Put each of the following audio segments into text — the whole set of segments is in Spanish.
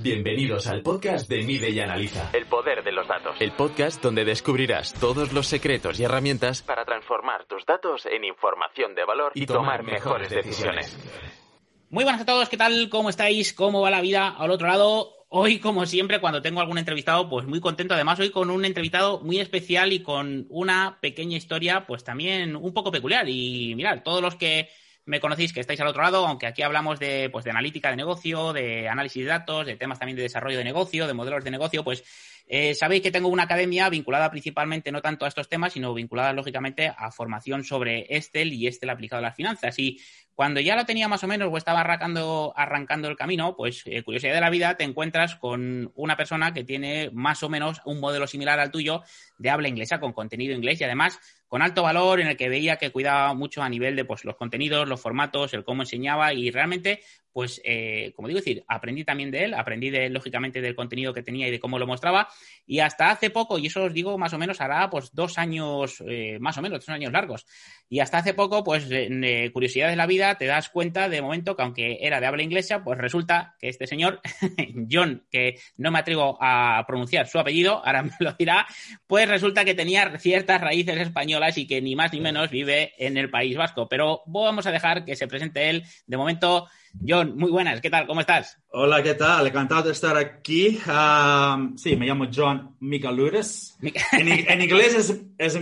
Bienvenidos al podcast de Mide y Analiza. El poder de los datos. El podcast donde descubrirás todos los secretos y herramientas para transformar tus datos en información de valor y, tomar, mejores decisiones. Muy buenas a todos, ¿qué tal? ¿Cómo estáis? ¿Cómo va la vida al otro lado? Hoy, como siempre, cuando tengo algún entrevistado, pues muy contento. Además, hoy con un entrevistado muy especial y con una pequeña historia, pues también un poco peculiar. Y mirad, todos los que me conocéis que estáis al otro lado, aunque aquí hablamos de, pues, de analítica de negocio, de análisis de datos, de temas también de desarrollo de negocio, de modelos de negocio, pues eh, sabéis que tengo una academia vinculada principalmente no tanto a estos temas, sino vinculada lógicamente a formación sobre Estel y Estel aplicado a las finanzas. Y cuando ya la tenía más o menos o estaba arrancando, arrancando el camino, pues eh, curiosidad de la vida, te encuentras con una persona que tiene más o menos un modelo similar al tuyo de habla inglesa, con contenido inglés y además con alto valor en el que veía que cuidaba mucho a nivel de pues, los contenidos, los formatos, el cómo enseñaba y realmente, pues, eh, como digo, decir, aprendí también de él, aprendí de, lógicamente del contenido que tenía y de cómo lo mostraba y hasta hace poco, y eso os digo más o menos, hará pues dos años, eh, más o menos, dos años largos, y hasta hace poco, pues, eh, curiosidad de la vida, te das cuenta de momento que aunque era de habla inglesa, pues resulta que este señor, John, que no me atrevo a pronunciar su apellido, ahora me lo dirá, pues resulta que tenía ciertas raíces españolas y que ni más ni menos vive en el País Vasco. Pero vamos a dejar que se presente él. De momento, John, muy buenas, ¿qué tal? ¿Cómo estás? Hola, ¿qué tal? Encantado de estar aquí. sí, me llamo John Michaludes. en, en, inglés es, es.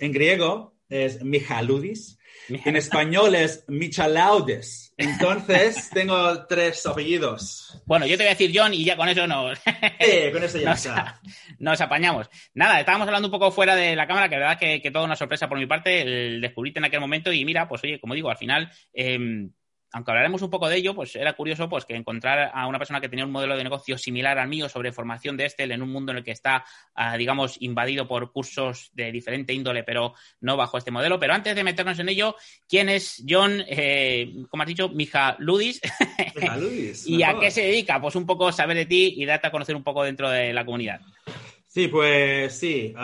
En griego es Michaludis. En español es Michalaudes. Entonces, tengo tres apellidos. Bueno, yo te voy a decir John y ya con eso nos... Con eso ya nos, está. Nos apañamos. Nada, estábamos hablando un poco fuera de la cámara, que la verdad que, que toda una sorpresa por mi parte el descubrirte en aquel momento y mira, pues oye, como digo, al final... Eh, aunque hablaremos un poco de ello, pues era curioso pues que encontrar a una persona que tenía un modelo de negocio similar al mío sobre formación de Estel en un mundo en el que está, ah, digamos, invadido por cursos de diferente índole, pero no bajo este modelo. Pero antes de meternos en ello, ¿quién es John, eh, como has dicho, Mija Ludis? Ludis. ¿Y a qué se dedica? Pues un poco saber de ti y darte a conocer un poco dentro de la comunidad. Sí, pues sí.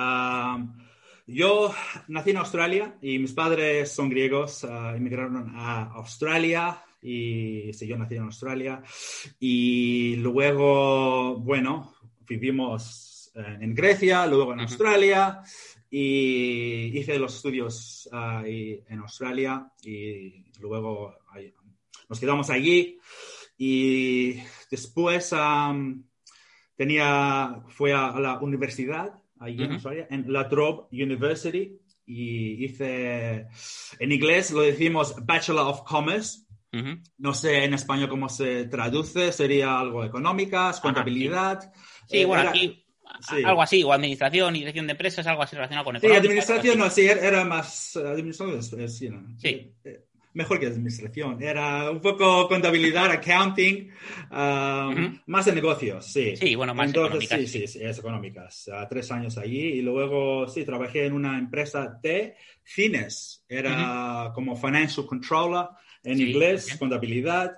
Yo nací en Australia y mis padres son griegos, uh, emigraron a Australia y sí, yo nací en Australia. Y luego, bueno, vivimos en Grecia, luego en Australia y hice los estudios ahí en Australia y luego nos quedamos allí. Y después tenía, fue a la universidad allí en Australia, en La Trobe University, y hice, en inglés lo decimos Bachelor of Commerce. No sé en español cómo se traduce, sería algo económicas, contabilidad. sí. bueno, aquí algo así, o administración y dirección de empresas, algo así relacionado con Sí, administración, no, sí, era más administración, sí, sí. Eh, mejor que administración. Era un poco contabilidad, accounting, más de negocios, sí. Sí, bueno, más económicas. Sí, sí, sí, es económicas. tres años allí y luego, sí, trabajé en una empresa de cines. Era como financial controller en inglés, contabilidad.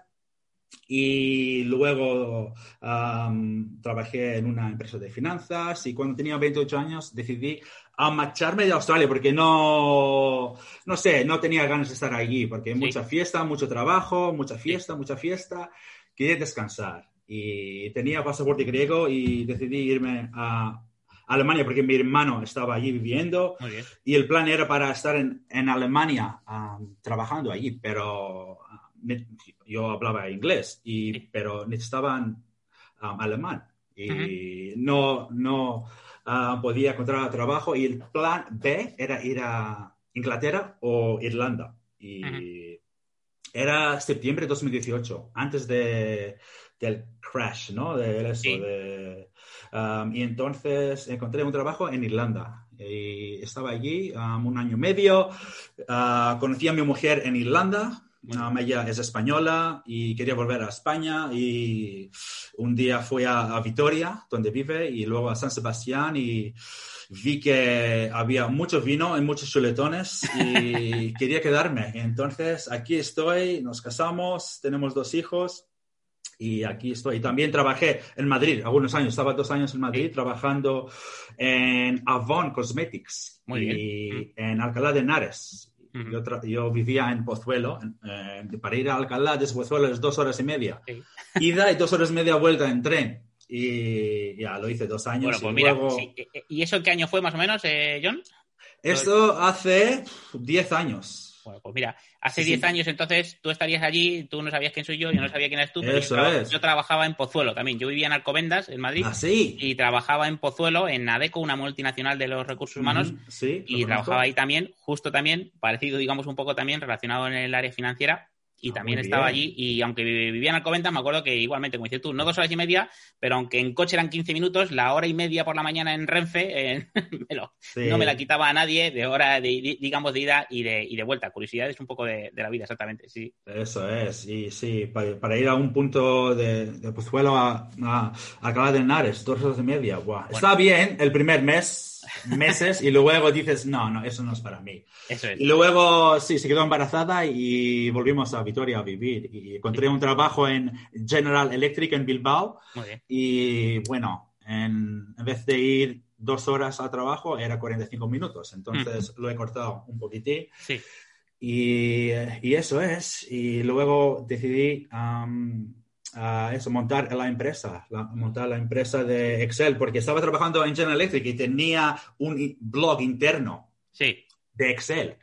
Y luego um, trabajé en una empresa de finanzas y cuando tenía 28 años decidí a marcharme de Australia porque no, no sé, no tenía ganas de estar allí porque mucha fiesta, mucho trabajo, mucha fiesta, mucha fiesta. Quería descansar y tenía pasaporte griego y decidí irme a Alemania porque mi hermano estaba allí viviendo y el plan era para estar en, en Alemania um, trabajando allí, pero uh, yo hablaba inglés, y, pero necesitaban um, alemán. Y no, no, Ah, podía encontrar trabajo y el plan B era ir a Inglaterra o Irlanda. Y era septiembre de 2018, antes de, del crash, ¿no? De eso, de, um, y entonces encontré un trabajo en Irlanda. Y estaba allí um, un año y medio. Uh, conocí a mi mujer en Irlanda ella es española y quería volver a España y un día fui a, Vitoria, donde vive, y luego a San Sebastián y vi que había mucho vino en muchos chuletones y quería quedarme. Entonces aquí estoy, nos casamos, tenemos dos hijos y aquí estoy. También trabajé en Madrid algunos años, estaba dos años en Madrid trabajando en Avon Cosmetics y en Alcalá de Henares yo, vivía en Pozuelo. Eh, para ir a Alcalá desde Pozuelo es dos horas y media. Ida y dos horas y media vuelta en tren. Y ya lo hice dos años. Bueno, pues mira, eh, eh, ¿y eso qué año fue más o menos, John? Esto hace diez años. Bueno, pues mira, hace 10 años entonces tú estarías allí, tú no sabías quién soy yo, yo no sabía quién eres tú. Eso yo, trabajaba en Pozuelo también. Yo vivía en Alcobendas, en Madrid. ¿Ah, sí? Y trabajaba en Pozuelo, en ADECO, una multinacional de los recursos humanos. sí. Y trabajaba ahí también, justo también, parecido, digamos, un poco también relacionado en el área financiera y ah, también estaba allí. Y aunque vivía en Alcobendas, me acuerdo que igualmente, como dices tú, no dos horas y media, pero aunque en coche eran 15 minutos, la hora y media por la mañana en Renfe no me la quitaba a nadie de hora, de, digamos, de ida y de, y de vuelta. Curiosidades un poco de, la vida, exactamente, sí. Eso es, y sí, para, ir a un punto de, de Pozuelo a, a, a de Henares, dos horas y media. Está bien el primer mes meses y luego dices, no, no, eso no es para mí. Eso es. Y luego, sí, se quedó embarazada y volvimos a Vitoria a vivir. Y encontré un trabajo en General Electric en Bilbao. Y bueno, en, vez de ir dos horas al trabajo, era 45 minutos. Entonces lo he cortado un poquitín. Sí. Y, y, eso es. Y luego decidí eso, montar la empresa, montar la empresa de Excel, porque estaba trabajando en General Electric y tenía un blog interno sí. de Excel.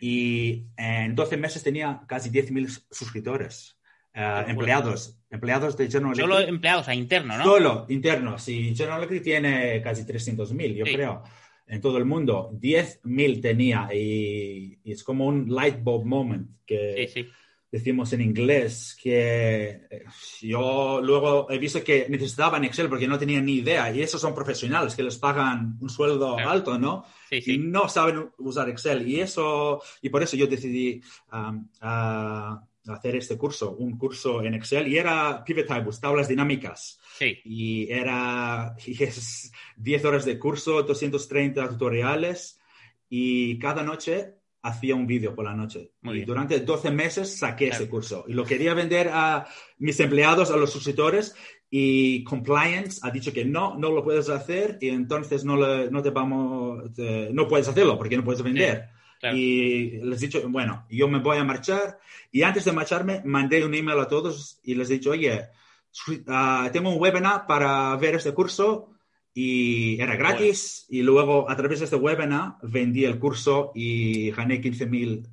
Y en 12 meses tenía casi 10.000 suscriptores. Eh, empleados, empleados de General Electric. Solo empleados, a interno, ¿no? Solo internos. Y General Electric tiene casi 300.000, yo creo, en todo el mundo. 10.000 tenía y, y, es como un light bulb moment que sí, sí decimos en inglés, que eh, yo luego he visto que necesitaban Excel porque no tenían ni idea, y esos son profesionales que les pagan un sueldo alto, ¿no? Sí, sí. Y no saben usar Excel, y eso, y por eso yo decidí hacer este curso, un curso en Excel, y era Pivot Tables, tablas dinámicas. Sí. Y era y es 10 horas de curso, 230 tutoriales, y cada noche hacía un vídeo por la noche. y durante 12 meses saqué ese curso. Y lo quería vender a mis empleados, a los suscriptores, y compliance ha dicho que no, no lo puedes hacer y entonces no, no te vamos, no puedes hacerlo porque no puedes vender. Y les he dicho, bueno, yo me voy a marchar. Y antes de marcharme, mandé un email a todos y les he dicho, oye, ah, tengo un webinar para ver este curso y era gratis y luego a través de este webinar vendí el curso y gané 15.000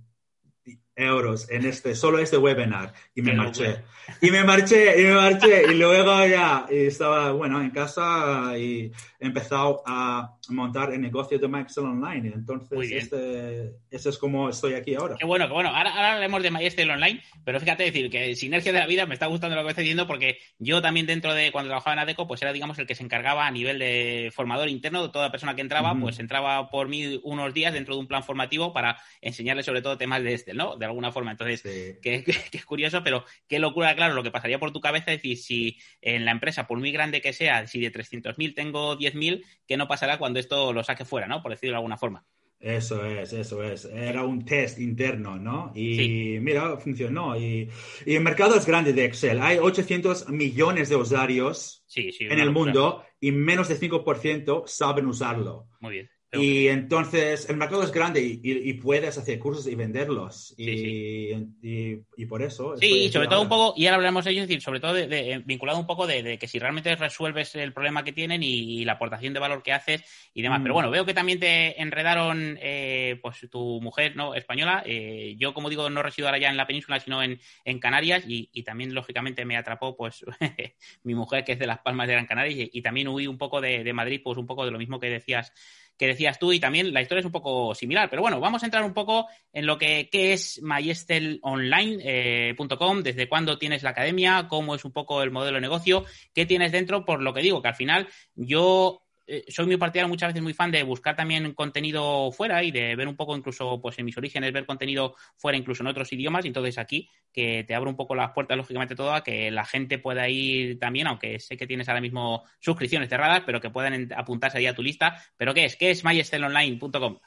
euros en este, solo este webinar y me marché. Y me marché, y me marché. Y luego ya estaba, bueno, en casa y he empezado a montar el negocio de MyExcel Online. Entonces, este, ese es como estoy aquí ahora. Qué bueno, qué bueno. Ahora, ahora hablemos de MyExcel Online, pero fíjate decir que Sinergia de la Vida me está gustando lo que estás diciendo porque yo también dentro de cuando trabajaba en ADECO, pues era, digamos, el que se encargaba a nivel de formador interno de toda persona que entraba, pues entraba por mí unos días dentro de un plan formativo para enseñarle sobre todo temas de este, ¿no? De alguna forma. Entonces, que, es curioso, pero qué locura, claro, lo que pasaría por tu cabeza es decir, si en la empresa, por muy grande que sea, si de 300.000 tengo 10.000, ¿qué no pasará cuando esto lo saque fuera, ¿no? Por decirlo de alguna forma. Eso es, eso es. Era un test interno, ¿no? Y mira, funcionó. Y, el mercado es grande de Excel. Hay 800 millones de usuarios en el mundo y menos de 5% saben usarlo. Muy bien. Y entonces el mercado es grande y, puedes hacer cursos y venderlos. Y, y, por eso. Sí, y sobre todo un poco, y ahora hablamos de ello, es decir, sobre todo de, vinculado un poco de, que si realmente resuelves el problema que tienen y, la aportación de valor que haces y demás. Pero mm. bueno, veo que también te enredaron eh, pues tu mujer no española. Eh, yo, como digo, no resido ahora ya en la península, sino en, en Canarias y, también, lógicamente, me atrapó pues mi mujer, que es de Las Palmas de Gran Canaria, y, también huí un poco de Madrid, pues un poco de lo mismo que decías que decías tú y también la historia es un poco similar. Pero bueno, vamos a entrar un poco en lo que qué es myestelonline.com, desde cuándo tienes la academia, cómo es un poco el modelo de negocio, qué tienes dentro, por lo que digo, que al final yo eh, soy muy partidario muchas veces muy fan de buscar también contenido fuera y de ver un poco incluso pues en mis orígenes ver contenido fuera incluso en otros idiomas. Y entonces aquí que te abro un poco las puertas lógicamente todo a que la gente pueda ir también aunque sé que tienes ahora mismo suscripciones cerradas pero que puedan apuntarse ahí a tu lista. Pero qué es qué es myestelonline.com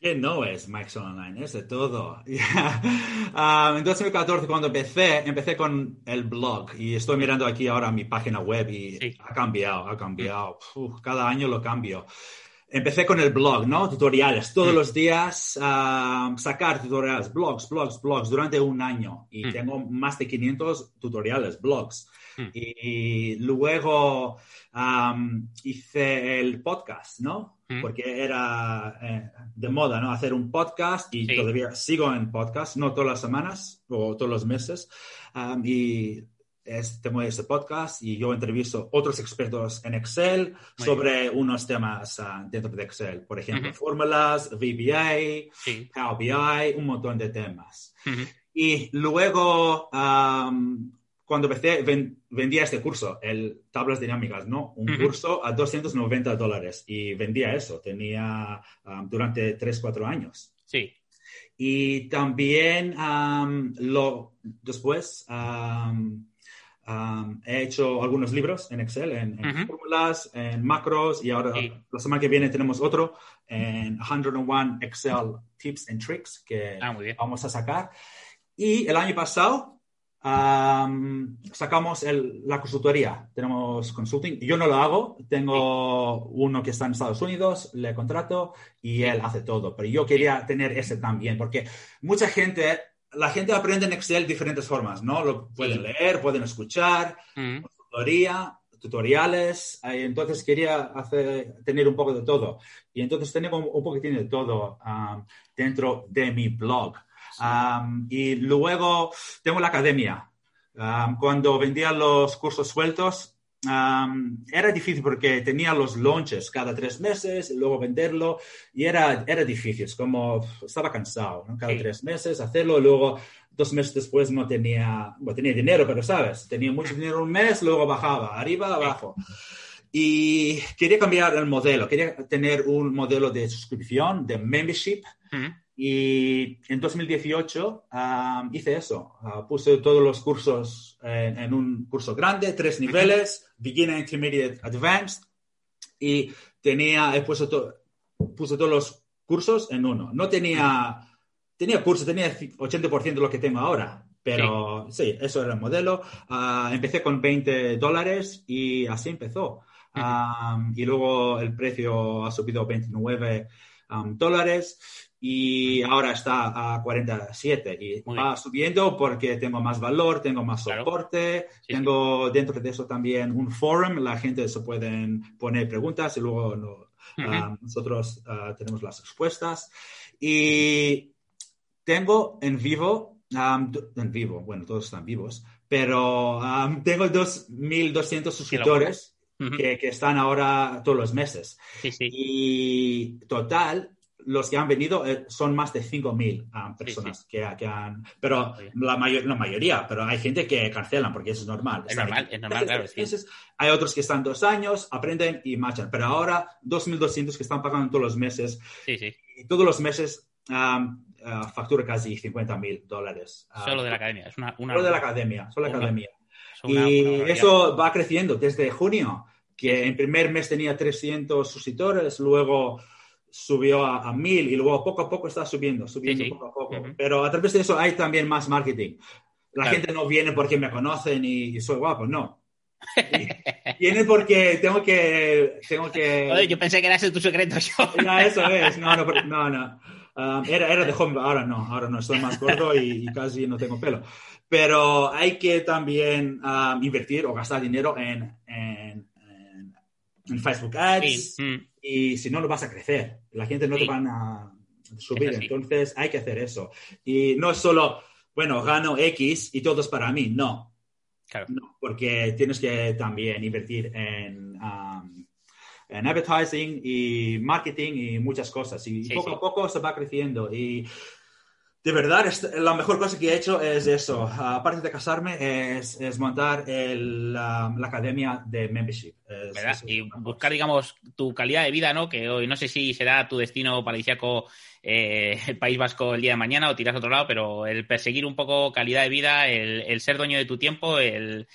¿Qué no es Microsoft Online? Es de todo. Ah, en 2014, cuando empecé, empecé con el blog y estoy mirando aquí ahora mi página web y ha cambiado, ha cambiado. cada año lo cambio. empecé con el blog, ¿no? Tutoriales. Todos mm. los días ah, sacar tutoriales, blogs, blogs, blogs durante un año. Y mm. tengo más de 500 tutoriales, blogs. Mm. Y, luego hice el podcast, ¿no? Porque era eh, de moda, ¿no? Hacer un podcast y todavía sigo en podcast, no todas las semanas o todos los meses. y es, tengo este podcast y yo entrevisto otros expertos en Excel sobre unos temas ah, dentro de Excel. Por ejemplo, fórmulas, VBA, Power BI, un montón de temas. Y luego, cuando empecé, vendía este curso, el Tablas Dinámicas, ¿no? Un curso a 290 dólares y vendía eso. Tenía durante 3, 4 años. Sí. Y también lo, después he hecho algunos libros en Excel, en, fórmulas, en macros, y ahora la semana que viene tenemos otro en 101 Excel Tips and Tricks que ah, vamos a sacar. Y el año pasado sacamos la consultoría. Tenemos consulting. Yo no lo hago. Tengo uno que está en Estados Unidos, le contrato y él hace todo. Pero yo quería tener ese también, porque mucha gente la gente aprende en Excel de diferentes formas, ¿no? Lo pueden leer, pueden escuchar, mm. tutoriales. Entonces quería hacer, tener un poco de todo. Y entonces tenemos un poquitín de todo um, dentro de mi blog. Um, y luego tengo la academia. Um, cuando vendía los cursos sueltos, era difícil porque tenía los launches cada tres meses, luego venderlo, y era, era difícil, es como estaba cansado, cada tres meses hacerlo, luego dos meses después no tenía, bueno, tenía dinero, pero sabes, tenía mucho dinero un mes, luego bajaba, arriba, abajo. Y quería cambiar el modelo, quería tener un modelo de suscripción, de membership. Y en 2018 hice eso. Ah, puse todos los cursos en, un curso grande, tres niveles, Beginner, Intermediate, Advanced. Y tenía, he puesto puse todos los cursos en uno. No tenía, tenía cursos, tenía 80% de lo que tengo ahora. Pero sí, eso era el modelo. Ah, empecé con 20 dólares y así empezó. y luego el precio ha subido a 29 dólares y ahora está a 47 y va subiendo porque tengo más valor, tengo más soporte, tengo dentro de eso también un forum, la gente se pueden poner preguntas y luego ah, nosotros ah, tenemos las respuestas. Y tengo en vivo, en vivo, bueno, todos están vivos, pero tengo 2.200 suscriptores. Que, que, están ahora todos los meses. Y total, los que han venido eh, son más de 5.000 ah, personas Que, han... Pero la, la mayoría, pero hay gente que cancelan porque eso es normal. Es normal, es normal, claro. Hay otros que están dos años, aprenden y marchan. Pero ahora 2.200 que están pagando todos los meses. Sí, sí. Y todos los meses ah, factura casi 50.000 dólares. Ah, solo de la academia. Es una, Solo de la academia, solo de la academia. y eso va creciendo desde junio, que en primer mes tenía 300 suscriptores, luego subió a, mil y luego poco a poco está subiendo, subiendo poco a poco. Pero a través de eso hay también más marketing. La gente no viene porque me conocen y, soy guapo, no. Viene porque tengo que... Tengo que... yo pensé que era ese tu secreto. Yo. No, eso es. No, no, no. Um, era, era, de joven, ahora no, ahora no, estoy más gordo y, casi no tengo pelo. Pero hay que también um, invertir o gastar dinero en, en, en, Facebook Ads, mm y si no, no vas a crecer. La gente no te van a subir. Entonces hay que hacer eso. Y no es solo, bueno, gano X y todo es para mí. No. porque tienes que también invertir en, um, en advertising y marketing y muchas cosas. Y poco a poco se va creciendo. Y de verdad, la mejor cosa que he hecho es eso. Aparte de casarme, es, es montar la, academia de membership. y buscar, digamos, tu calidad de vida, ¿no? Que hoy no sé si será tu destino paradisíaco eh, el País Vasco el día de mañana o tiras a otro lado, pero el perseguir un poco calidad de vida, el, ser dueño de tu tiempo, el,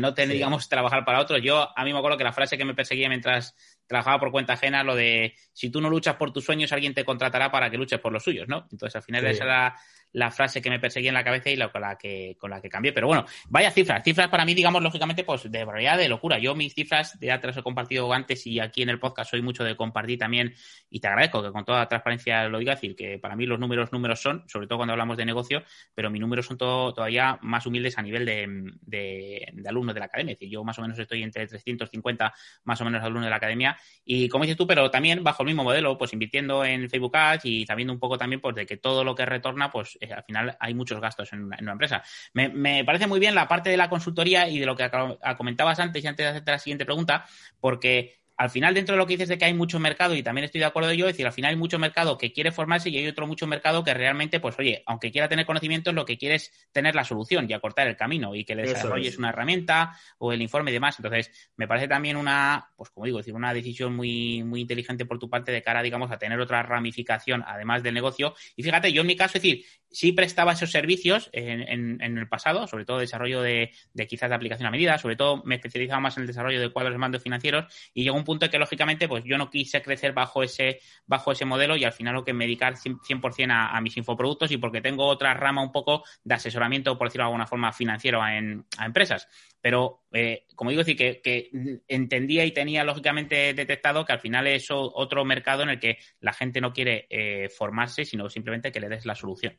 no tener, digamos, trabajar para otros. Yo, a mí me acuerdo que la frase que me perseguía mientras trabajaba por cuenta ajena lo de si tú no luchas por tus sueños, alguien te contratará para que luches por los suyos, ¿no? Entonces, al final esa era la frase que me perseguía en la cabeza y la, con, la que, con la que cambié. Pero bueno, vaya cifras. Cifras para mí, digamos, lógicamente, pues de realidad de locura. Yo mis cifras ya te las he compartido antes y aquí en el podcast soy mucho de compartir también y te agradezco que con toda transparencia lo diga, decir que para mí los números números son, sobre todo cuando hablamos de negocio, pero mis números son todo, todavía más humildes a nivel de, de, alumnos de la academia. Es decir, yo más o menos estoy entre 350 más o menos alumnos de la academia y como dices tú, pero también bajo el mismo modelo, pues invirtiendo en Facebook Ads y sabiendo un poco también pues de que todo lo que retorna, pues eh, al final hay muchos gastos en una, empresa. Me, me, parece muy bien la parte de la consultoría y de lo que comentabas antes y antes de hacerte la siguiente pregunta, porque al final, dentro de lo que dices de que hay mucho mercado, y también estoy de acuerdo yo, es decir, al final hay mucho mercado que quiere formarse y hay otro mucho mercado que realmente, pues oye, aunque quiera tener conocimientos, lo que quiere es tener la solución y acortar el camino y que le desarrolles una herramienta o el informe y demás. Entonces, me parece también una, pues como digo, decir, una decisión muy, muy inteligente por tu parte de cara, digamos, a tener otra ramificación además del negocio. Y fíjate, yo en mi caso, es decir, sí prestaba esos servicios en, el pasado, sobre todo desarrollo de, quizás de aplicación a medida, sobre todo me especializaba más en el desarrollo de cuadros de mando financieros y llegó un punto en que lógicamente pues yo no quise crecer bajo ese bajo ese modelo y al final lo que me dedicar 100% a, a mis infoproductos y porque tengo otra rama un poco de asesoramiento, por decirlo de alguna forma, financiero en, a empresas. Pero, eh, como digo, decir que, entendía y tenía lógicamente detectado que al final es otro mercado en el que la gente no quiere eh, formarse, sino simplemente que le des la solución.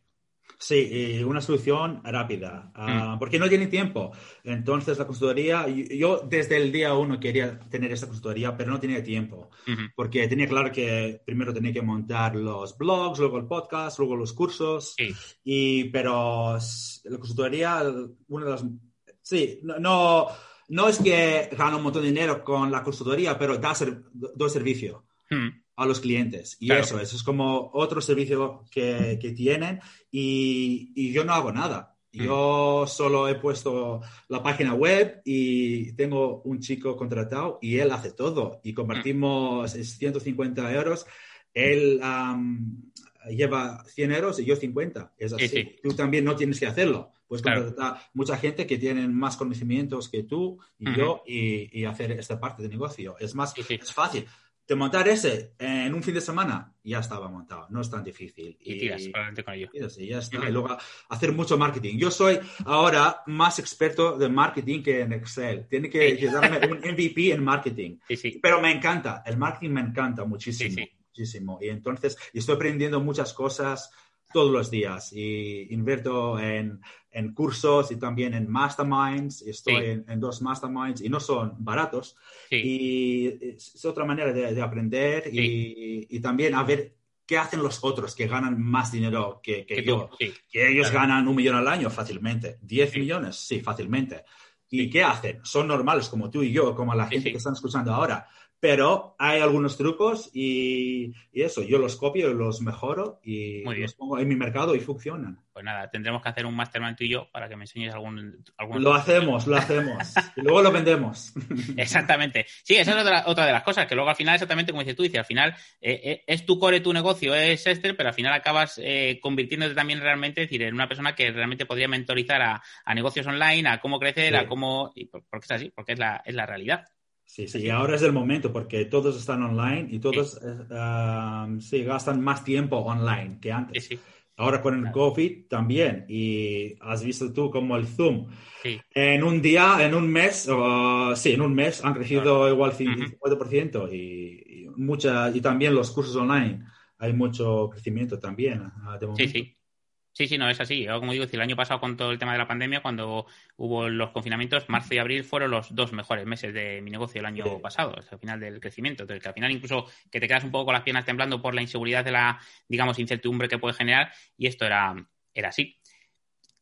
Sí, una solución rápida, ah, mm. porque no tiene tiempo. Entonces, la consultoría, yo desde el día uno quería tener esta consultoría, pero no tenía tiempo, porque tenía claro que primero tenía que montar los blogs, luego el podcast, luego los cursos, y, pero la consultoría, una de las... Sí, no, no, es que gano un montón de dinero con la consultoría, pero da, do servicio. Mm a los clientes. Y eso, eso es como otro servicio que, que tienen y, y, yo no hago nada. Mm. Yo solo he puesto la página web y tengo un chico contratado y él hace todo y compartimos 150 euros. Él lleva 100 euros y yo 50. Es así. Tú también no tienes que hacerlo. Contratar mucha gente que tiene más conocimientos que tú y yo y, y, hacer esta parte de negocio. Es más, es fácil de montar ese en un fin de semana, ya estaba montado, no es tan difícil. Y, tiras para adelante con ello. Y ya está. Y luego hacer mucho marketing. Yo soy ahora más experto de marketing que en Excel. Tiene que, darme un MVP en marketing. Pero me encanta, el marketing me encanta muchísimo. Muchísimo. Y entonces estoy aprendiendo muchas cosas todos los días y invierto en, en cursos y también en masterminds. Estoy en, dos masterminds y no son baratos. Y es otra manera de, aprender y, y, también a ver qué hacen los otros que ganan más dinero que, que, yo. Que ellos ganan un millón al año fácilmente. ¿Diez millones? Sí, fácilmente. ¿Y qué hacen? Son normales como tú y yo, como la gente que están escuchando ahora pero hay algunos trucos y, eso, yo los copio, los mejoro y los pongo en mi mercado y funcionan. Pues nada, tendremos que hacer un mastermind tú y yo para que me enseñes algún... Lo hacemos, lo hacemos. y luego lo vendemos. exactamente. Sí, esa es otra, otra, de las cosas, que luego al final, exactamente como dices tú, dices, al final eh, eh, es tu core, tu negocio, es Esther, pero al final acabas eh, convirtiéndote también realmente, es decir, en una persona que realmente podría mentorizar a, negocios online, a cómo crecer, a cómo... Porque es así, porque es la, es la realidad. Sí, sí, y ahora es el momento porque todos están online y todos sí. Eh, gastan más tiempo online que antes. Sí, ahora con el COVID también. Y has visto tú como el Zoom. En un día, en un mes, sí, en un mes han crecido igual 50% y, y, mucha, y también los cursos online. Hay mucho crecimiento también. Ah, de momento. Sí, sí. Sí, sí, no, es así. como digo, el año pasado con todo el tema de la pandemia, cuando hubo los confinamientos, marzo y abril fueron los dos mejores meses de mi negocio el año pasado, hasta el final del crecimiento. Entonces, que al final incluso que te quedas un poco con las piernas temblando por la inseguridad de la, digamos, incertidumbre que puede generar, y esto era, era así.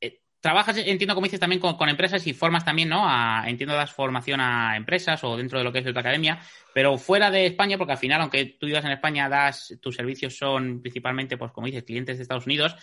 Eh, trabajas, entiendo, como dices, también con, empresas y formas también, ¿no? entiendo, das formación a empresas o dentro de lo que es tu academia, pero fuera de España, porque al final, aunque tú vivas en España, das, tus servicios son principalmente, pues como dices, clientes de Estados Unidos,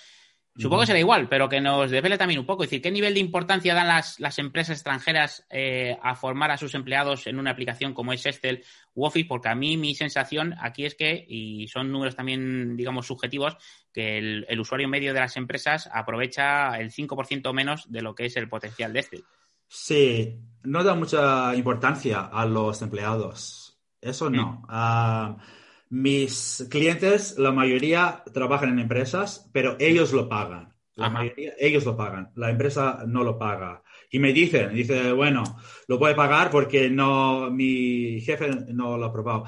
Supongo que será igual, pero que nos desvele también un poco. Es decir, ¿qué nivel de importancia dan las, las empresas extranjeras eh, a formar a sus empleados en una aplicación como es Excel u Office? Porque a mí mi sensación aquí es que, y son números también, digamos, subjetivos, que el, usuario medio de las empresas aprovecha el 5% menos de lo que es el potencial de Excel. Sí, no da mucha importancia a los empleados. Eso no. Mm. Ah, mis clientes, la mayoría trabajan en empresas, pero ellos lo pagan. La mayoría, ellos lo pagan, la empresa no lo paga. Y me dicen, dice, bueno, lo puede pagar porque no, mi jefe no lo ha aprobado.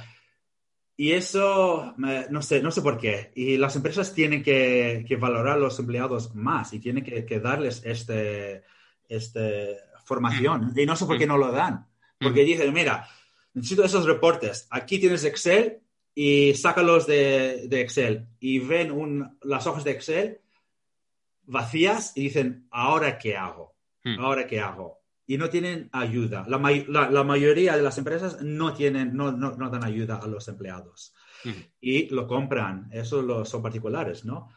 Y eso, no sé, no sé por qué. Y las empresas tienen que, valorar a los empleados más y tienen que, darles este, este formación. Y no sé por qué no lo dan. Porque dicen, mira, necesito esos reportes. Aquí tienes Excel y sácalos de, de Excel. Y ven un, las hojas de Excel vacías y dicen, ¿ahora qué hago? Hmm. ¿Ahora qué hago? Y no tienen ayuda. La, la, mayoría de las empresas no, tienen, no, no, no dan ayuda a los empleados. Hmm. Y lo compran. Eso son particulares, ¿no?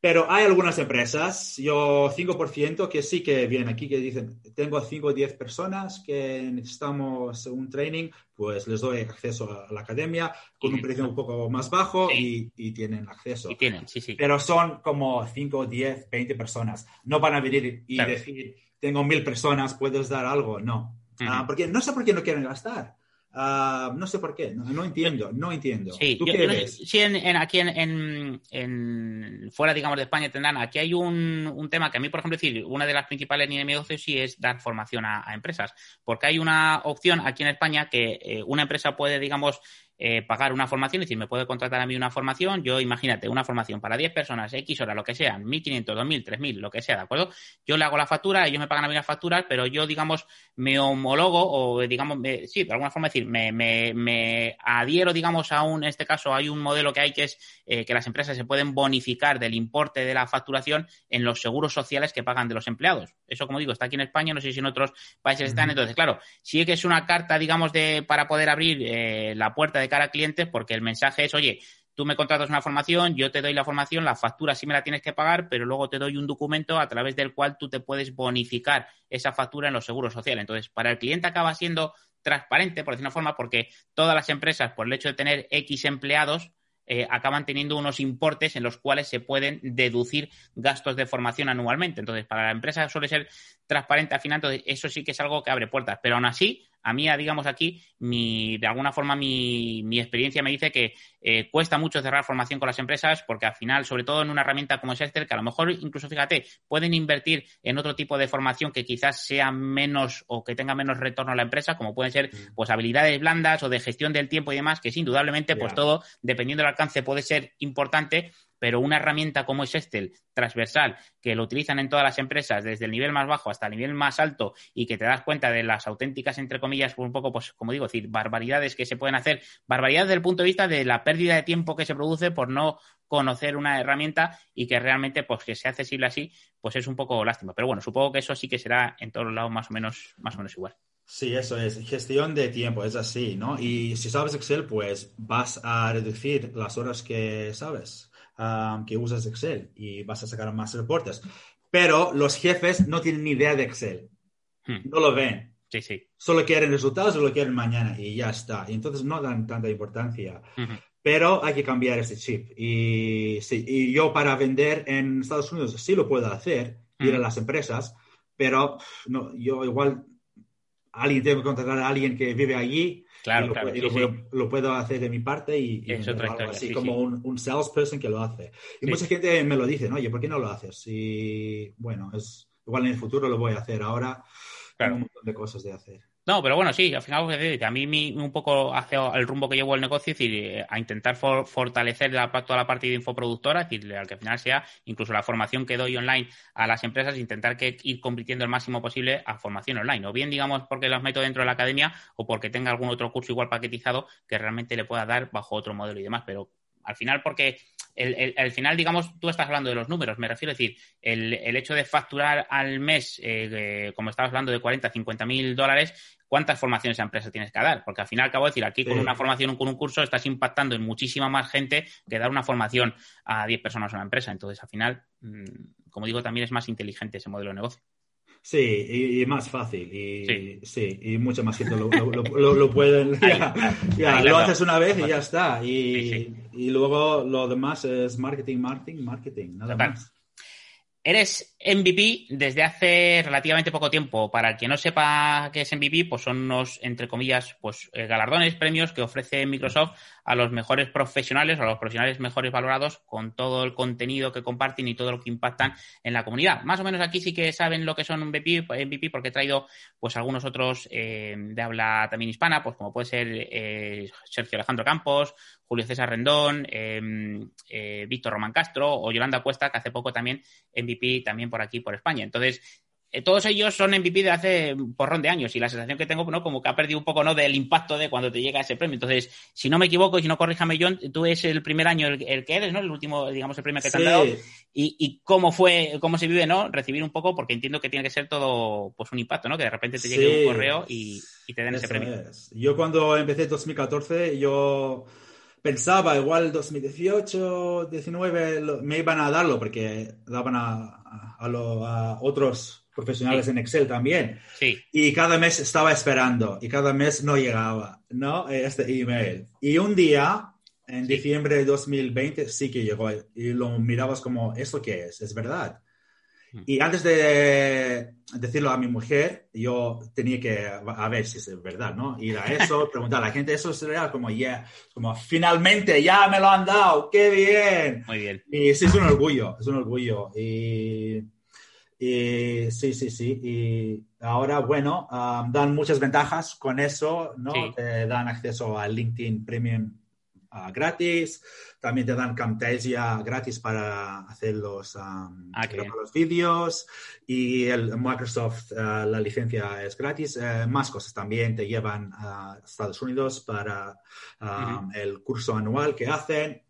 Pero hay algunas empresas, yo 5% que sí que vienen aquí, que dicen, tengo 5 o 10 personas que necesitamos un training, pues les doy acceso a la academia con un precio un poco más bajo y, y, tienen acceso. Y tienen, sí, sí. Pero son como 5, 10, 20 personas. No van a venir y decir, tengo mil personas, ¿puedes dar algo? No. Ah, porque no sé por qué no quieren gastar. Ah, no sé por qué, no, entiendo, no entiendo. Sí, ¿Tú qué ves? sí en, aquí en, en, fuera, digamos, de España tendrán, aquí hay un, un, tema que a mí, por ejemplo, decir, una de las principales líneas de negocio sí es dar formación a, empresas, porque hay una opción aquí en España que eh, una empresa puede, digamos, eh, pagar una formación, es decir, me puede contratar a mí una formación, yo imagínate, una formación para 10 personas, X horas, lo que sea, 1.500, 2.000, 3.000, lo que sea, ¿de acuerdo? Yo le hago la factura, ellos me pagan a mí las facturas, pero yo, digamos, me homologo o, digamos, sí, de alguna forma decir, me, me, me, adhiero, digamos, a un, en este caso hay un modelo que hay que es eh, que las empresas se pueden bonificar del importe de la facturación en los seguros sociales que pagan de los empleados. Eso, como digo, está aquí en España, no sé si en otros países están. Entonces, claro, si es que es una carta, digamos, de para poder abrir eh, la puerta de cara a clientes porque el mensaje es, oye, tú me contratas una formación, yo te doy la formación, la factura sí me la tienes que pagar, pero luego te doy un documento a través del cual tú te puedes bonificar esa factura en los seguros sociales. Entonces, para el cliente acaba siendo transparente, por decir una forma, porque todas las empresas, por el hecho de tener X empleados, eh, acaban teniendo unos importes en los cuales se pueden deducir gastos de formación anualmente. Entonces, para la empresa suele ser transparente al final, entonces eso sí que es algo que abre puertas. Pero aún así, a mí, digamos aquí, mi, de alguna forma mi, mi experiencia me dice que eh, cuesta mucho cerrar formación con las empresas porque al final, sobre todo en una herramienta como es Excel, que a lo mejor incluso, fíjate, pueden invertir en otro tipo de formación que quizás sea menos o que tenga menos retorno a la empresa, como pueden ser mm. pues habilidades blandas o de gestión del tiempo y demás, que sí, indudablemente, pues todo, dependiendo del alcance, puede ser importante, pero una herramienta como es Excel, transversal, que lo utilizan en todas las empresas, desde el nivel más bajo hasta el nivel más alto, y que te das cuenta de las auténticas, entre comillas, un poco, pues, como digo, decir, barbaridades que se pueden hacer, barbaridades desde el punto de vista de la pérdida de tiempo que se produce por no conocer una herramienta y que realmente, pues, que sea accesible así, pues es un poco lástima. Pero bueno, supongo que eso sí que será en todos lados más o menos, más o menos igual. Sí, eso es. Gestión de tiempo, es así, ¿no? Y si sabes Excel, pues vas a reducir las horas que sabes que usas Excel y vas a sacar más reportes. Pero los jefes no tienen ni idea de Excel. Hmm. No lo ven. Sí, sí. Solo quieren resultados, solo quieren mañana y ya está. Y entonces no dan tanta importancia. Pero hay que cambiar ese chip. Y, sí, y yo para vender en Estados Unidos sí lo puedo hacer, ir a las empresas, pero no, yo igual alguien tengo que contratar a alguien que vive allí Claro, lo, claro. lo, puedo, hacer de mi parte y, así como un, un, salesperson que lo hace. Y mucha gente me lo dice, oye, ¿por qué no lo haces? Y bueno, es igual en el futuro lo voy a hacer. Ahora tengo un montón de cosas de hacer. No, pero bueno, sí, al final pues, a mí un poco hace el rumbo que llevo el negocio, es decir, eh, a intentar fortalecer la, toda la parte de infoproductora, es decir, al que al final sea incluso la formación que doy online a las empresas, intentar que ir compitiendo el máximo posible a formación online, o bien digamos porque los meto dentro de la academia o porque tenga algún otro curso igual paquetizado que realmente le pueda dar bajo otro modelo y demás, pero al final porque el, final, digamos, tú estás hablando de los números, me refiero a decir, el, hecho de facturar al mes, eh, como estabas hablando, de 40, 50 mil dólares, ¿cuántas formaciones a empresa tienes que dar? Porque al final, acabo de decir, aquí con una formación o con un curso estás impactando en muchísima más gente que dar una formación a 10 personas a una empresa. Entonces, al final, mm, como digo, también es más inteligente ese modelo de negocio. Sí, y, más fácil. Y, sí. y mucho más gente lo, lo, pueden. ya, lo haces una vez y ya está. Y, y, luego lo demás es marketing, marketing, marketing, nada más. Eres MVP desde hace relativamente poco tiempo. Para quien no sepa qué es MVP, pues son unos, entre comillas, pues eh, galardones, premios que ofrece Microsoft a los mejores profesionales, a los profesionales mejores valorados con todo el contenido que comparten y todo lo que impactan en la comunidad. Más o menos aquí sí que saben lo que son MVP, MVP porque he traído pues algunos otros eh, de habla también hispana, pues como puede ser eh, Sergio Alejandro Campos, Julio César Rendón, em, Víctor Román Castro o Yolanda Cuesta, que hace poco también MVP también por aquí, por España. Entonces, eh, todos ellos son MVP de hace un porrón de años y la sensación que tengo, ¿no? Como que ha perdido un poco, ¿no? Del impacto de cuando te llega ese premio. Entonces, si no me equivoco y si no corríjame John, tú es el primer año el, que eres, ¿no? El último, digamos, el premio que te han dado. Y, cómo fue, cómo se vive, ¿no? Recibir un poco, porque entiendo que tiene que ser todo, pues, un impacto, ¿no? Que de repente te llegue un correo y, te den ese premio. Yo cuando empecé en 2014, yo pensaba igual 2018, 19 me iban a darlo porque daban a, a otros profesionales en Excel también. Sí. Y cada mes estaba esperando y cada mes no llegaba, ¿no? Este email. Y un día, en diciembre de 2020, sí que llegó y lo mirabas como, ¿eso qué es? ¿Es verdad? Mm. Y antes de decirlo a mi mujer, yo tenía que a ver si es verdad, ¿no? Ir a eso, preguntar a la gente, eso es real, como, yeah, como finalmente ya me lo han dado, qué bien. Muy bien. Y sí, es un orgullo, es un orgullo. Y y, sí, sí, sí. Y ahora, bueno, dan muchas ventajas con eso, ¿no? Te dan acceso a LinkedIn Premium ah, gratis, también te dan Camtasia gratis para hacer los, ah, los vídeos. Y el Microsoft, ah, la licencia es gratis. Eh, más cosas también te llevan a Estados Unidos para el curso anual que hacen.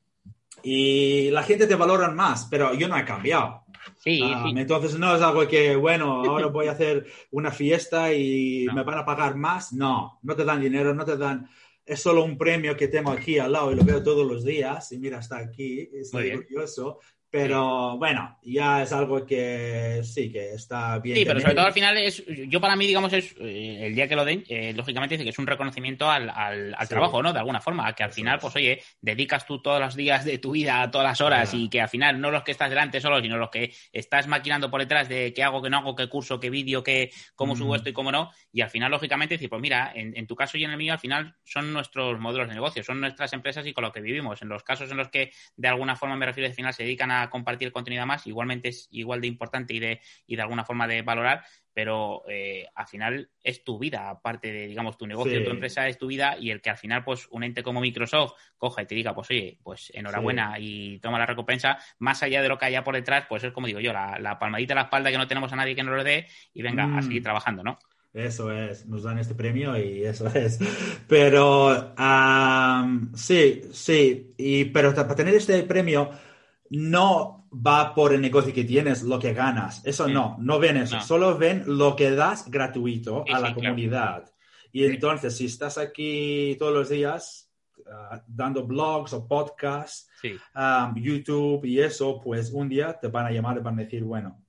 Y la gente te valora más, pero yo no he cambiado. Sí, Entonces no es algo que, bueno, ahora voy a hacer una fiesta y me van a pagar más. No, no te dan dinero, no te dan... Es solo un premio que tengo aquí al lado y lo veo todos los días. Y mira, está aquí, estoy orgulloso. Pero bueno, ya es algo que sí, que está bien. Sí, pero sobre todo al final es, yo para mí, digamos, es eh, el día que lo den, eh, lógicamente dice que es un reconocimiento al, al, trabajo, ¿no? De alguna forma, que al final, pues oye, dedicas tú todos los días de tu vida, todas las horas, y que al final no los que estás delante solo, sino los que estás maquinando por detrás de qué hago, qué no hago, qué curso, qué vídeo, qué, cómo subo esto y cómo no. Y al final, lógicamente, decir, pues mira, en, en, tu caso y en el mío, al final son nuestros modelos de negocio, son nuestras empresas y con lo que vivimos. En los casos en los que de alguna forma me refiero al final se dedican a compartir contenido más, igualmente es igual de importante y de, y de alguna forma de valorar, pero eh, al final es tu vida, aparte de, digamos, tu negocio, tu empresa es tu vida y el que al final, pues, un ente como Microsoft coja y te diga, pues, oye, pues, enhorabuena y toma la recompensa, más allá de lo que haya por detrás, pues es como digo yo, la, palmadita a la espalda que no tenemos a nadie que nos lo dé y venga a seguir mm. trabajando, ¿no? Eso es, nos dan este premio y eso es. Pero sí, sí, y, pero para tener este premio no va por el negocio que tienes, lo que ganas. Eso no, no ven eso. Solo ven lo que das gratuito a la comunidad. Y entonces, si estás aquí todos los días ah, dando blogs o podcasts, YouTube y eso, pues un día te van a llamar y van a decir, bueno,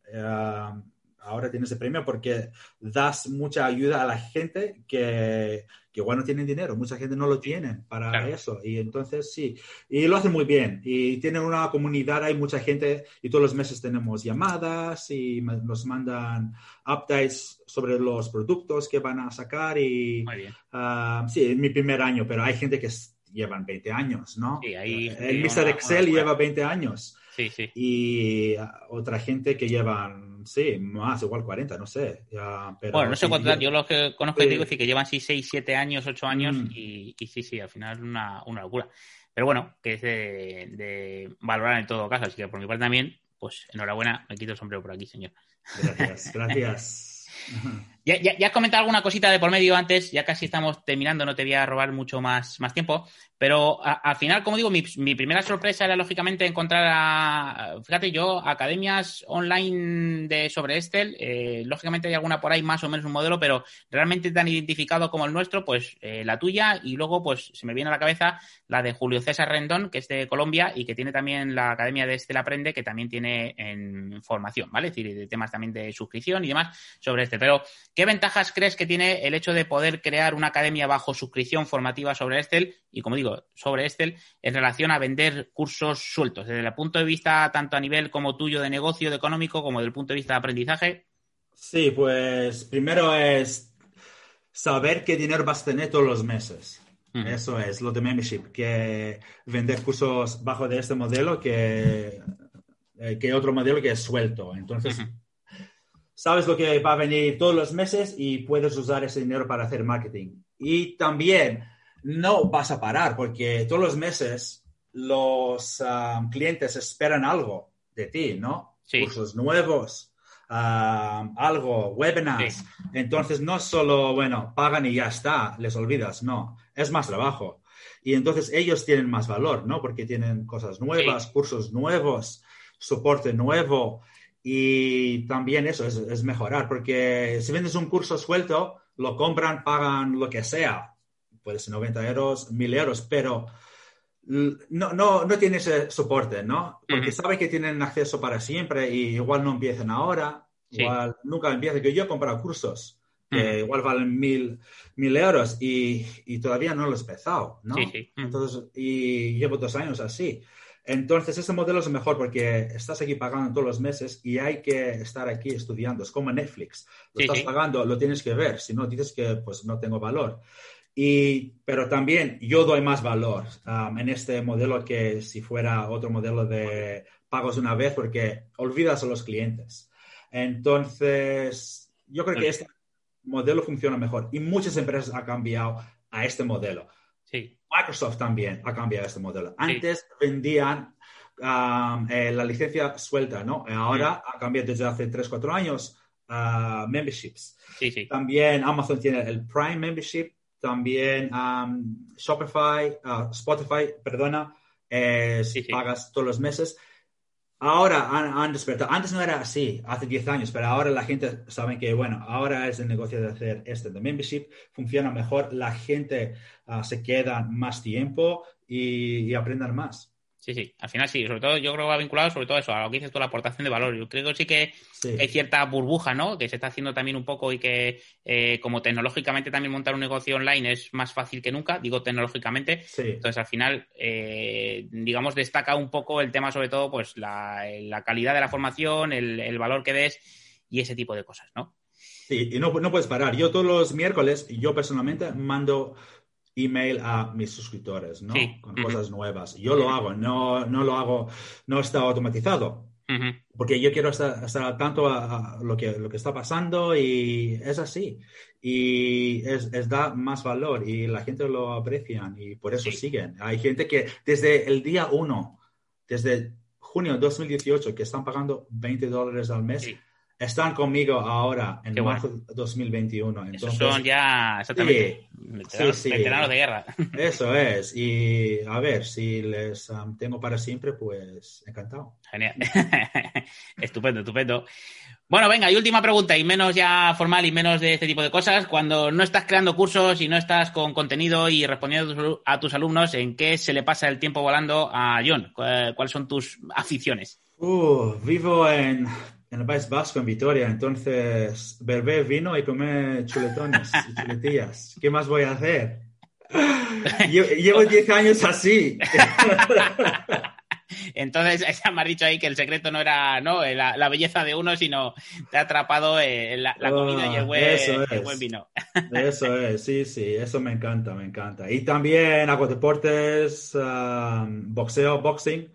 ahora tienes el premio porque das mucha ayuda a la gente que, que igual no tienen dinero, mucha gente no lo tiene para eso. Y entonces sí, y lo hacen muy bien. Y tienen una comunidad, hay mucha gente y todos los meses tenemos llamadas y nos mandan updates sobre los productos que van a sacar. Y ah, sí, es mi primer año, pero hay gente que llevan 20 años, ¿no? Sí, ahí, el Mr. Excel lleva 20 años. Sí, sí. Y otra gente que llevan, sí, más, igual 40, no sé. bueno, no sé cuánto, yo los que conozco digo que llevan sí 6, 7 años, 8 años mm. y, sí, sí, al final es una, una locura. Pero bueno, que es de, de, valorar en todo caso, así que por mi parte también, pues enhorabuena, me quito el sombrero por aquí, señor. Gracias, gracias. Ya, ya, has comentado alguna cosita de por medio antes, ya casi estamos terminando, no te voy a robar mucho más, más tiempo, pero al final, como digo, mi, primera sorpresa era lógicamente encontrar a, fíjate yo, academias online de sobre Estel, eh, lógicamente hay alguna por ahí más o menos un modelo, pero realmente tan identificado como el nuestro, pues eh, la tuya y luego pues se me viene a la cabeza la de Julio César Rendón, que es de Colombia y que tiene también la Academia de Estel Aprende, que también tiene en formación, ¿vale? Es decir, de temas también de suscripción y demás sobre este, pero ¿Qué ventajas crees que tiene el hecho de poder crear una academia bajo suscripción formativa sobre Excel y, como digo, sobre Excel en relación a vender cursos sueltos, desde el punto de vista tanto a nivel como tuyo de negocio, de económico, como del punto de vista de aprendizaje? Sí, pues primero es saber qué dinero vas a tener todos los meses. Eso es lo de membership, que vender cursos bajo de este modelo que, eh, que otro modelo que es suelto. Entonces, sabes lo que va a venir todos los meses y puedes usar ese dinero para hacer marketing. Y también no vas a parar porque todos los meses los um, clientes esperan algo de ti, ¿no? Cursos nuevos, um, algo, webinars. Entonces, no solo, bueno, pagan y ya está, les olvidas, no es más trabajo. Y entonces ellos tienen más valor, ¿no? Porque tienen cosas nuevas, cursos nuevos, soporte nuevo. Y también eso es, mejorar, porque si vendes un curso suelto, lo compran, pagan lo que sea, puede ser 90 euros, 1000 euros, pero no, no, no tiene ese soporte, ¿no? Porque saben que tienen acceso para siempre y igual no empiezan ahora, igual nunca empiezan, que yo he comprado cursos que igual valen mil, mil euros y, y, todavía no lo he empezado, ¿no? Entonces, y llevo dos años así. Entonces, ese modelo es mejor porque estás aquí pagando todos los meses y hay que estar aquí estudiando. Es como Netflix. Lo estás pagando, lo tienes que ver. Si no, dices que pues no tengo valor. Y, pero también yo doy más valor um, en este modelo que si fuera otro modelo de pagos una vez porque olvidas a los clientes. Entonces, yo creo que este modelo funciona mejor. Y muchas empresas han cambiado a este modelo. Sí. Microsoft también ha cambiado este modelo. Antes vendían um, eh, la licencia suelta, ¿no? Ahora ha cambiado desde hace 3, 4 años uh, memberships. Sí, sí. También Amazon tiene el Prime Membership, también um, Shopify, uh, Spotify, perdona, eh, si pagas todos los meses. Ahora han, despertado. Antes no era así, hace 10 años, pero ahora la gente sabe que, bueno, ahora es el negocio de hacer este de membership, funciona mejor, la gente ah, se queda más tiempo y, y aprendan más. Sí, sí, al final sí, sobre todo yo creo que va vinculado sobre todo eso, a lo que dices tú, la aportación de valor. Yo creo que sí que hay cierta burbuja, ¿no? Que se está haciendo también un poco y que eh, como tecnológicamente también montar un negocio online es más fácil que nunca, digo tecnológicamente. Entonces al final, eh, digamos, destaca un poco el tema sobre todo, pues la, calidad de la formación, el, valor que des y ese tipo de cosas, ¿no? Sí, y no, no puedes parar. Yo todos los miércoles, yo personalmente mando email a mis suscriptores, ¿no? Con cosas nuevas. Yo lo hago, no, no lo hago, no está automatizado. Porque yo quiero estar, estar al tanto a, lo, que, lo que está pasando y es así. Y es, da más valor y la gente lo aprecia y por eso siguen. Hay gente que desde el día uno, desde junio de 2018, que están pagando 20 dólares al mes están conmigo ahora en marzo de 2021. Entonces, son ya exactamente veteranos, de guerra. Eso es. Y a ver, si les um, tengo para siempre, pues encantado. Genial. estupendo, estupendo. Bueno, venga, y última pregunta, y menos ya formal y menos de este tipo de cosas. Cuando no estás creando cursos y no estás con contenido y respondiendo a tus alumnos, ¿en qué se le pasa el tiempo volando a John? ¿Cuáles son tus aficiones? Uh, vivo en en el País Vasco, en Vitoria. Entonces, beber vino y comer chuletones y chuletillas. ¿Qué más voy a hacer? Llevo 10 años así. Entonces, ya me has dicho ahí que el secreto no era ¿no? La, belleza de uno, sino te ha atrapado eh, la, comida y el buen, vino. Eso es, sí, sí, eso me encanta, me encanta. Y también hago deportes, um, boxeo, boxing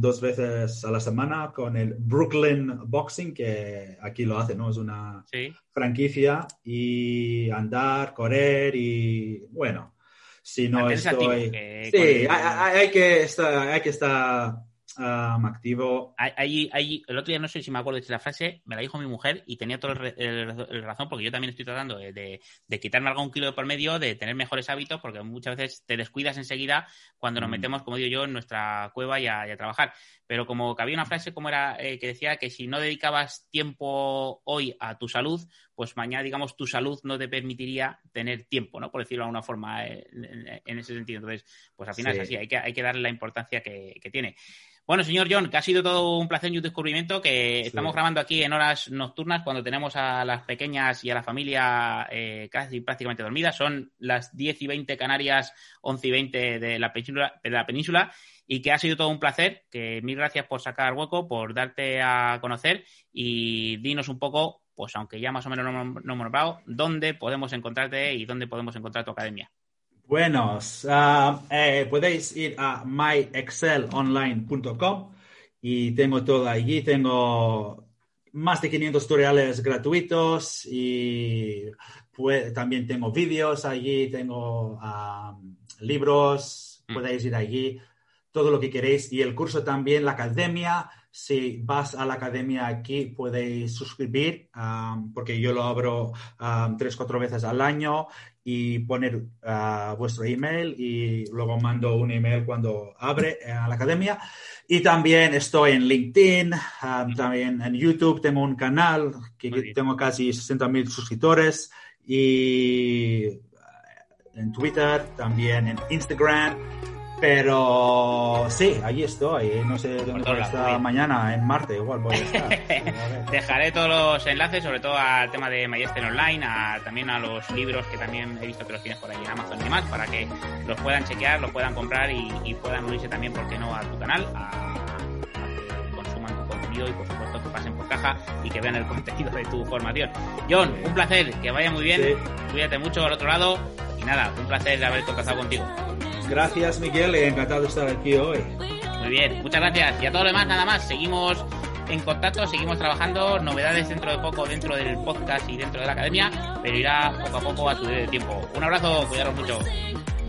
dos veces a la semana con el Brooklyn Boxing, que aquí lo hace, ¿no? Es una franquicia y andar, correr y bueno, si no estoy... sí, hay, que estar, hay que estar activo. Hay, el otro día no sé si me acuerdo de la frase, me la dijo mi mujer y tenía toda el, razón porque yo también estoy tratando de, quitarme algún kilo de por medio, de tener mejores hábitos, porque muchas veces te descuidas enseguida cuando nos mm. metemos, como digo yo, en nuestra cueva y a, trabajar. Pero como que había una frase como era eh, que decía que si no dedicabas tiempo hoy a tu salud, pues mañana, digamos, tu salud no te permitiría tener tiempo, ¿no? Por decirlo de alguna forma, eh, en, ese sentido. Entonces, pues al final es así, hay que, hay que darle la importancia que, que tiene. Bueno, señor John, que ha sido todo un placer y un descubrimiento que estamos grabando aquí en horas nocturnas cuando tenemos a las pequeñas y a la familia eh, casi prácticamente dormidas. Son las 10 y 20 Canarias, 11 y 20 de la península, de la península y que ha sido todo un placer. Que mil gracias por sacar hueco, por darte a conocer y dinos un poco, pues aunque ya más o menos no, hemos nombrado, dónde podemos encontrarte y dónde podemos encontrar tu academia. Buenos, ah, eh, podéis ir a myexcelonline.com y tengo todo allí. Tengo más de 500 tutoriales gratuitos y pues, también tengo vídeos allí, tengo ah, libros, mm. podéis ir allí, todo lo que queréis. Y el curso también, la academia, si vas a la academia aquí, podéis suscribir, ah, porque yo lo abro tres, cuatro veces al año y poner uh, vuestro email y luego mando un email cuando abre eh, a la academia. Y también estoy en LinkedIn, um, también en YouTube tengo un canal que tengo casi 60.000 suscriptores y uh, en Twitter, también en Instagram. Pero sí, allí estoy. No sé dónde voy a estar mañana, en Marte, igual voy a estar. Dejaré todos los enlaces, sobre todo al tema de Majestic Online, a, también a los libros que también he visto que los tienes por ahí en Amazon y demás, para que los puedan chequear, los puedan comprar y, puedan unirse también, ¿por qué no?, a tu canal, a, que consuman tu contenido y, por supuesto, que pasen por caja y que vean el contenido de tu formación. John, un placer, que vaya muy bien, cuídate mucho al otro lado y nada, un placer de haber tocado contigo. Gracias, Miguel, encantado de estar aquí hoy. Muy bien, muchas gracias. Y a todo lo demás, nada más. Seguimos en contacto, seguimos trabajando. Novedades dentro de poco, dentro del podcast y dentro de la academia, pero irá poco a poco a su tiempo. Un abrazo, cuidaros mucho.